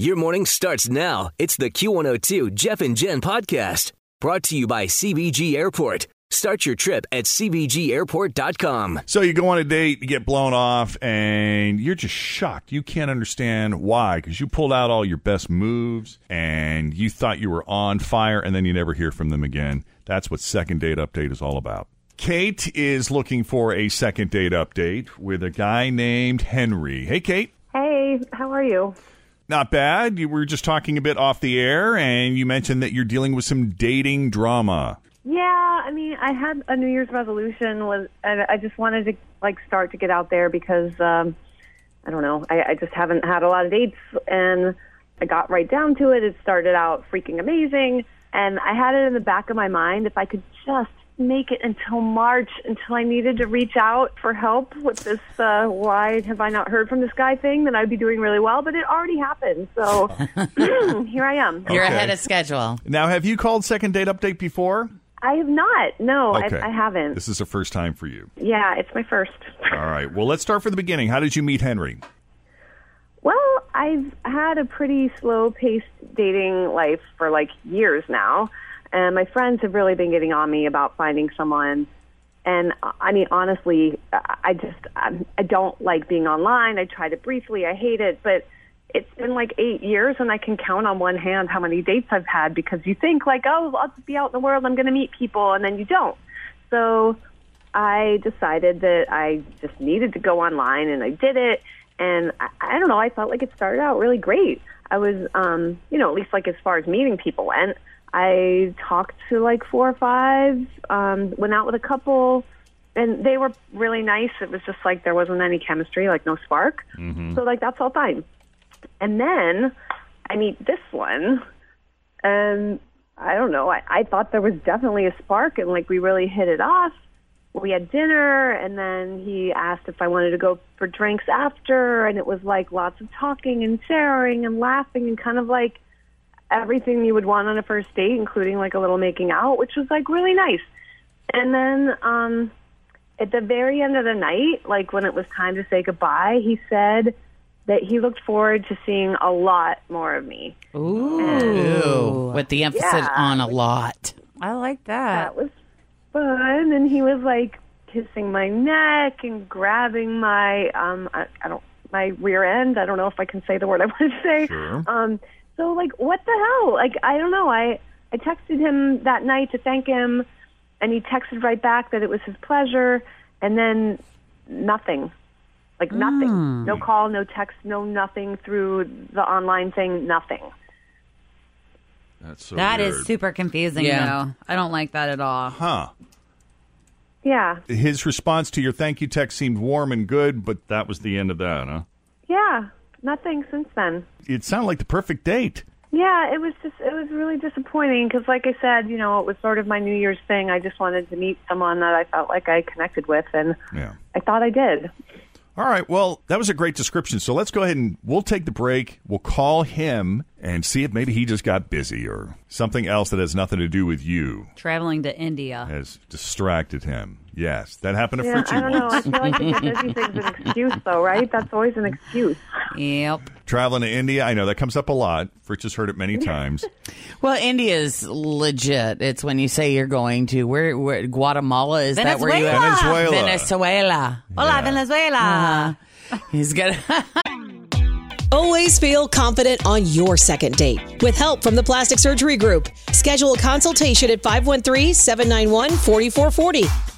Your morning starts now. It's the Q102 Jeff and Jen podcast brought to you by CVG Airport. Start your trip at CVGAirport.com. So you go on a date, you get blown off, and you're just shocked. You can't understand why because you pulled out all your best moves and you thought you were on fire, and then you never hear from them again. That's what Second Date Update is all about. Kate is looking for a second date update with a guy named Henry. Hey, Kate. Hey, how are you? Not bad. You were just talking a bit off the air, and you mentioned that you're dealing with some dating drama. Yeah, I mean, I had a New Year's resolution was, and I just wanted to like start to get out there because um, I don't know, I, I just haven't had a lot of dates, and I got right down to it. It started out freaking amazing, and I had it in the back of my mind if I could just make it until March until I needed to reach out for help with this uh, why have I not heard from this guy thing, then I'd be doing really well. But it already happened. So here I am. You're Okay. ahead of schedule. Now, have you called Second Date Update before? I have not. No, Okay. I, I haven't. This is the first time for you. yeah, it's my first. All right. Well, let's start from the beginning. How did you meet Henry? Well, I've had a pretty slow paced dating life for like years now. And my friends have really been getting on me about finding someone. And I mean, honestly, I just, I'm- I don't like being online. I tried it briefly. I hate it. But it's been like eight years and I can count on one hand how many dates I've had because you think like, oh, I'll be out in the world. I'm going to meet people. And then you don't. So I decided that I just needed to go online and I did it. And I, I don't know, I felt like it started out really great. I was, um, you know, at least like as far as meeting people went, I talked to like four or five, um, went out with a couple, and they were really nice. It was just like there wasn't any chemistry, like no spark. So, like, that's all fine. And then I meet this one, and I don't know. I, I thought there was definitely a spark, and like we really hit it off. We had dinner, and then he asked if I wanted to go for drinks after, and it was like lots of talking and sharing and laughing, and kind of like everything you would want on a first date, including like a little making out, which was like really nice. And then um, at the very end of the night, like when it was time to say goodbye, he said that he looked forward to seeing a lot more of me. Ooh. With the emphasis Yeah. on a lot. I like that. That was fun. And he was like kissing my neck and grabbing my um I, I don't my rear end. I don't know if I can say the word I want to say. Sure. Um so like what the hell? Like I don't know. I I texted him that night to thank him and he texted right back that it was his pleasure and then nothing. Like nothing. Hmm. No call, no text, no nothing through the online thing, nothing. That's so That is weird. super confusing, Yeah. though. I don't like that at all. Huh. Yeah. His response to your thank you text seemed warm and good, but that was the end of that, huh? Yeah. Nothing since then. It sounded like the perfect date. Yeah, it was just it was really disappointing because, like I said, you know, it was sort of my New Year's thing. I just wanted to meet someone that I felt like I connected with, and Yeah. I thought I did. All right. Well, that was a great description. So let's go ahead and we'll take the break. We'll call him and see if maybe he just got busy or something else that has nothing to do with you Traveling to India. has distracted him. Yes, that happened to Yeah, Fritchie I don't know. I once. feel like the busy thing's an excuse, though, right? That's always an excuse. Yep. Traveling to India, I know that comes up a lot. Fritch has heard it many times. Well, India's legit. It's when you say you're going to where, where Guatemala is that where you Venezuela. Venezuela. Venezuela. Hola, Yeah. Venezuela. Uh-huh. He's gonna. Always feel confident on your second date. With help from the Plastic Surgery Group, schedule a consultation at 513-791-4440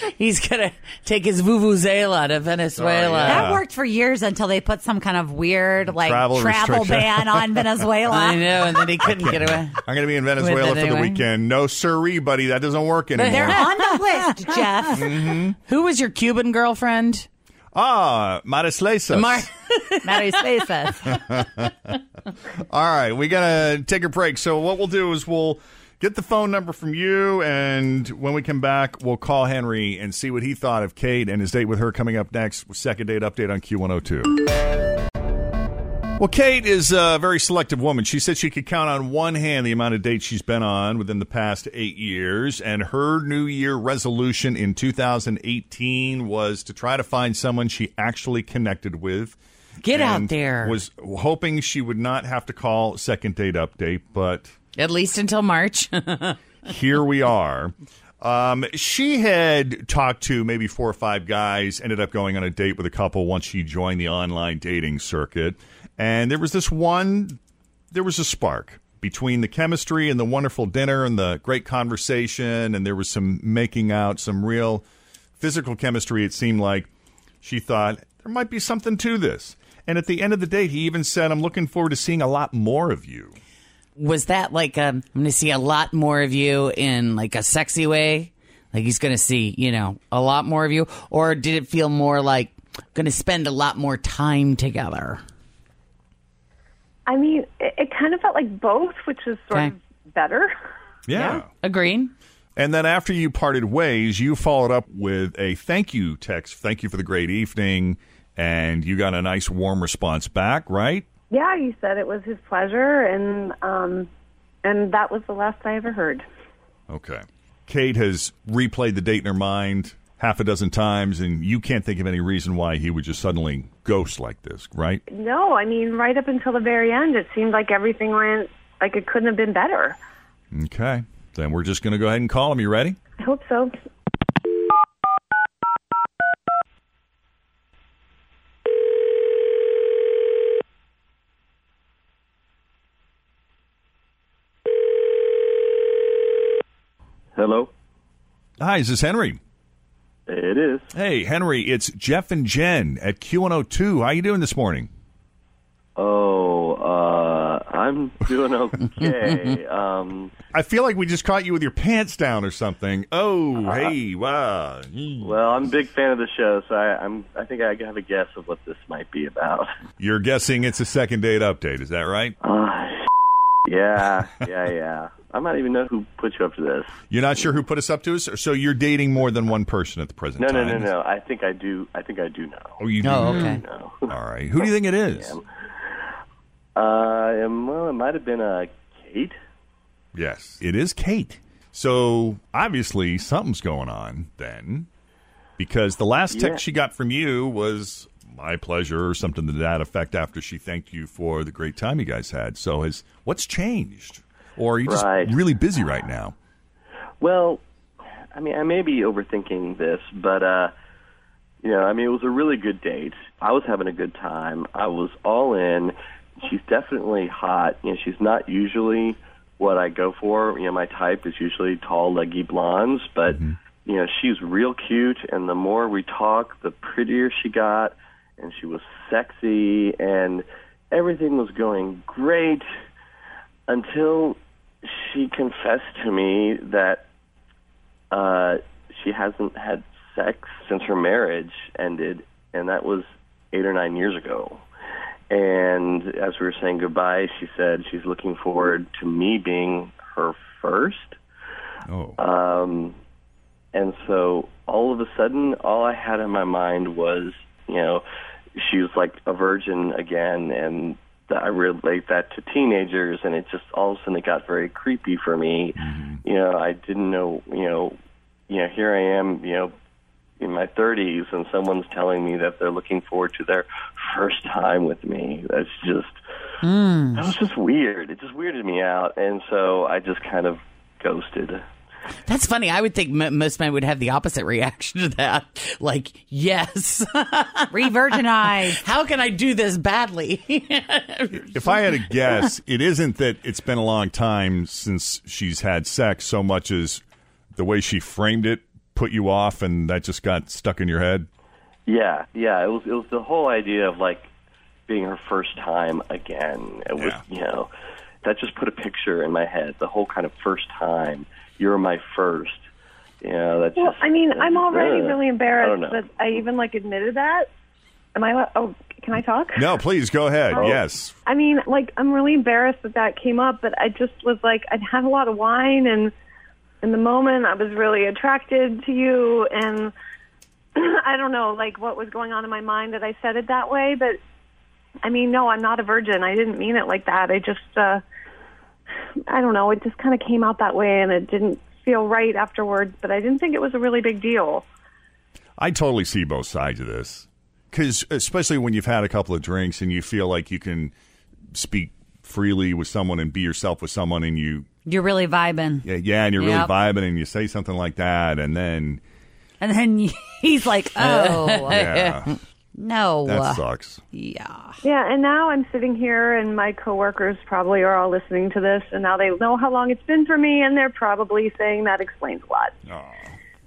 He's gonna take his vuvuzela to Venezuela. Oh, yeah. That worked for years until they put some kind of weird like Travel travel, ban on Venezuela. I know, and then he couldn't get away. I'm going to be in Venezuela With it for the weekend. No siree, buddy. That doesn't work anymore. They're on the list, Jeff. Who was your Cuban girlfriend? ah, Marislesas. Mar- Mary's faces. All right, we got to take a break. So what we'll do is we'll get the phone number from you, and when we come back, we'll call Henry and see what he thought of Kate and his date with her coming up next. Second date update on Q102. Well, Kate is a very selective woman. She said she could count on one hand the amount of dates she's been on within the past eight years, and her New Year resolution in 2018 was to try to find someone she actually connected with. Get out there. Was hoping she would not have to call second date update, but At least until March. here we are. Um, she had talked to maybe four or five guys, ended up going on a date with a couple once she joined the online dating circuit. And there was this one, there was a spark between the chemistry and the wonderful dinner and the great conversation. And there was some making out, some real physical chemistry, it seemed like. She thought, there might be something to this. And at the end of the day, he even said, I'm looking forward to seeing a lot more of you. Was that like um, I'm going to see a lot more of you in like a sexy way? Like he's going to see, you know, a lot more of you, or did it feel more like going to spend a lot more time together? I mean, it, it kind of felt like both, which is sort Okay. of better. yeah. Agreed. And then after you parted ways, you followed up with a thank you text. Thank you for the great evening. And you got a nice warm response back, right? Yeah, he said it was his pleasure, and um, and that was the last I ever heard. Okay. Kate has replayed the date in her mind half a dozen times, and you can't think of any reason why he would just suddenly ghost like this, right? No, I mean, right up until the very end, it seemed like everything went like it couldn't have been better. Okay. Then we're just going to go ahead and call him. You ready? I hope so. Hi, is this Henry? It is. Hey, Henry, it's Jeff and Jen at Q102. How are you doing this morning? Oh, uh, I'm doing okay. um, I feel like we just caught you with your pants down or something. Oh, hey, wow. well, I'm a big fan of the show, so I, I'm. I think I have a guess of what this might be about. You're guessing it's a second date update, is that right? Uh, yeah, yeah, yeah. I might even know who put you up to this. You're not sure who put us up to us? So you're dating more than one person at the present time. No, no, no, no. I think I do. I think I do know. Oh, you do? Oh, know. okay. No. All right. Who do you think it is? Uh, um, well, it might have been a Kate. Yes, it is Kate. So obviously something's going on then, because the last Yeah. text she got from you was my pleasure or something to that effect after she thanked you for the great time you guys had. So has what's changed, or are you just Right. really busy right now? Well, I mean, I may be overthinking this, but uh, you know, I mean, it was a really good date. I was having a good time. I was all in. She's definitely hot. You know, she's not usually what I go for. You know, my type is usually tall, leggy blondes, but you know, she's real cute. And the more we talk, the prettier she got, and she was sexy, and everything was going great until she confessed to me that uh, she hasn't had sex since her marriage ended, and that was eight or nine years ago. And as we were saying goodbye, she said she's looking forward to me being her first. Oh. Um, and so all of a sudden, all I had in my mind was, you know, she was like a virgin again, and I relate that to teenagers, and it just all of a sudden it got very creepy for me. You know, I didn't know, you know, you know, here I am, you know, in my 30s, and someone's telling me that they're looking forward to their first time with me. That's just mm. that was just weird. It just weirded me out, and so I just kind of ghosted. That's funny. I would think m- most men would have the opposite reaction to that. Like, yes. Re-virginize. How can I do this badly? If I had a guess, it isn't that it's been a long time since she's had sex so much as the way she framed it put you off and that just got stuck in your head. Yeah, yeah. It was it was the whole idea of like being her first time again. It was you know that just put a picture in my head. The whole kind of first time. You're my first. Yeah, know that's Well, just. I mean, I'm already uh, really embarrassed know. that I even like admitted that. Am I? allo- Oh, can I talk? No, please go ahead. Oh. Yes. I mean, like, I'm really embarrassed that that came up, but I just was like, I'd had a lot of wine, and in the moment, I was really attracted to you, and I don't know, like, what was going on in my mind that I said it that way, but I mean, no, I'm not a virgin. I didn't mean it like that. I just, uh, I don't know, it just kind of came out that way, and it didn't feel right afterwards, but I didn't think it was a really big deal. I totally see both sides of this. Because especially when you've had a couple of drinks and you feel like you can speak freely with someone and be yourself with someone and you You're really vibing. yeah, yeah and you're Yep. really vibing and you say something like that and then And then he's like, oh, yeah no. that sucks Yeah. Yeah, and now I'm sitting here, and my coworkers probably are all listening to this, and now they know how long it's been for me, and they're probably saying that explains a lot.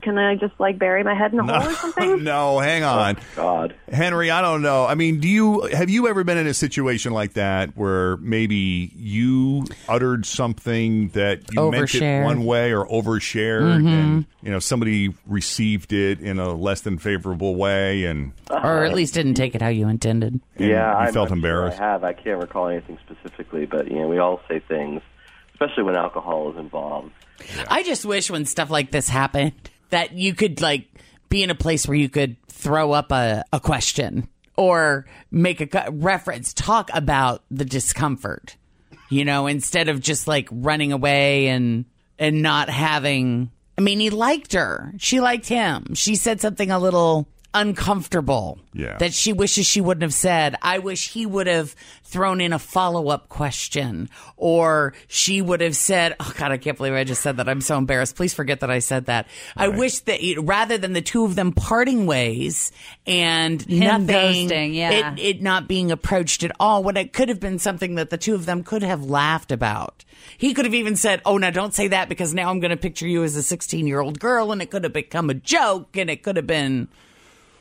Can I just like bury my head in a hole or something? no hang on God henry i don't know i mean do you have you ever been in a situation like that where maybe you uttered something that you meant it one way or overshared Mhm. and you know somebody received it in a less than favorable way and or at least didn't take it how you intended. yeah, I'm, felt I'm sure embarrassed I have. I can't recall anything specifically, but you know, we all say things, especially when alcohol is involved. I just wish when stuff like this happened that you could like be in a place where you could throw up a, a question or make a reference, talk about the discomfort, you know, instead of just like running away and and not having. I mean, he liked her. She liked him. She said something a little uncomfortable Yeah. that she wishes she wouldn't have said. I wish he would have thrown in a follow up question, or she would have said, "Oh God, I can't believe I just said that. I'm so embarrassed. Please forget that I said that." I wish that rather than the two of them parting ways and Him nothing, ghosting, yeah. it, it not being approached at all, when it could have been something that the two of them could have laughed about. He could have even said, "Oh, now don't say that because now I'm going to picture you as a 16 year old girl," and it could have become a joke, and it could have been.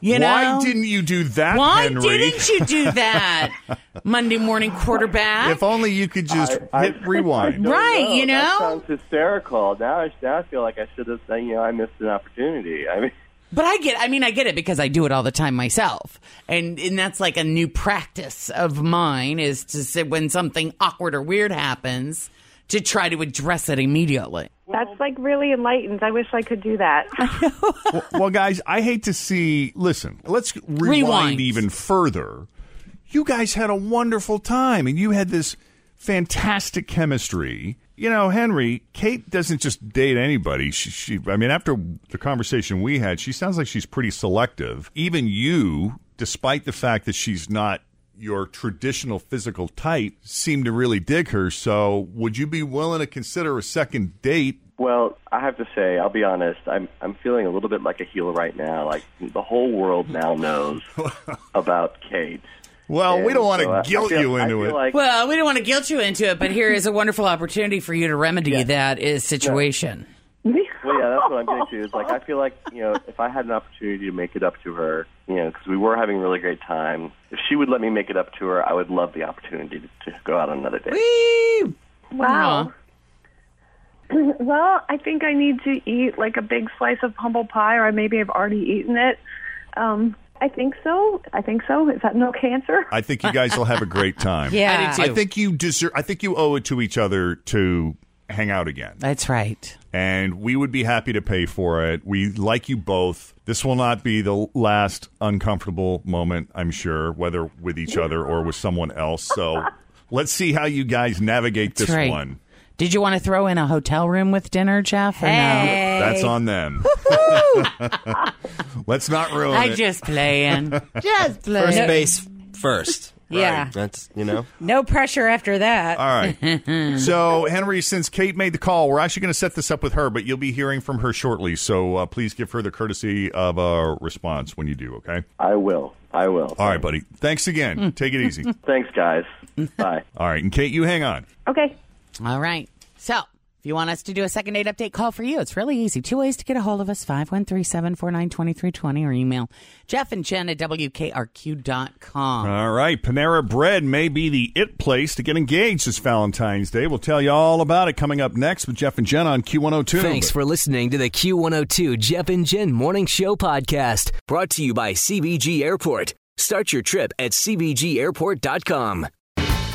You why know? didn't you do that Why henry didn't you do that, Monday morning quarterback? if only you could just I- hit rewind Don't Right, know. you know? that sounds hysterical. Now, I, now I feel like I should have. You know, I missed an opportunity. I mean, But I get, I mean, I get it because I do it all the time myself. And, and that's like a new practice of mine is to say when something awkward or weird happens, to try to address it immediately. That's like really enlightened. I wish I could do that. well, well, guys, I hate to see. Listen, let's rewind, Rewind. even further. You guys had a wonderful time, and you had this fantastic chemistry. You know, Henry, Kate doesn't just date anybody. She, she, I mean, after the conversation we had, she sounds like she's pretty selective. Even you, despite the fact that she's not your traditional physical type, seem to really dig her. So, would you be willing to consider a second date? well, I have to say, I'll be honest. I'm I'm feeling a little bit like a heel right now. Like the whole world now knows about Kate, Well, we don't want so I- I to guilt feel- you into it. like- Well, we don't want to guilt you into it, but here is a wonderful opportunity for you to remedy that is situation. Well, yeah, that's what I'm getting to. Is like I feel like you know, if I had an opportunity to make it up to her, you know, because we were having a really great time, if she would let me make it up to her, I would love the opportunity to, to go out on another date. Wow. well, I think I need to eat like a big slice of humble pie, or I maybe I've already eaten it. Um, I think so. I think so. Is that no cancer? I think you guys will have a great time. Yeah. I do too. I think you deserve. I think you owe it to each other to hang out again. That's right. And we would be happy to pay for it. We like you both. This will not be the last uncomfortable moment, I'm sure, whether with each other or with someone else. So let's see how you guys navigate this right. one. Did you want to throw in a hotel room with dinner, Jeff? Or no? That's on them. let's not ruin I it. I just playing. just playing. First base first. Yeah. Right. That's you know. No pressure after that. All right. so, Henry, since Kate made the call, we're actually going to set this up with her, but you'll be hearing from her shortly. So, uh, please give her the courtesy of a response when you do, okay? I will. I will. All right, buddy. Thanks again. Take it easy. Thanks, guys. Bye. All right. And, Kate, you hang on. Okay. All right. So, if you want us to do a second date update call for you, it's really easy. Two ways to get a hold of us 513 749 2320 or email Jeff and Jen at WKRQ.com. All right. Panera Bread may be the it place to get engaged this Valentine's Day. We'll tell you all about it coming up next with Jeff and Jen on Q102. Thanks for listening to the Q102 Jeff and Jen Morning Show podcast, brought to you by CVG Airport. Start your trip at CVGAirport.com.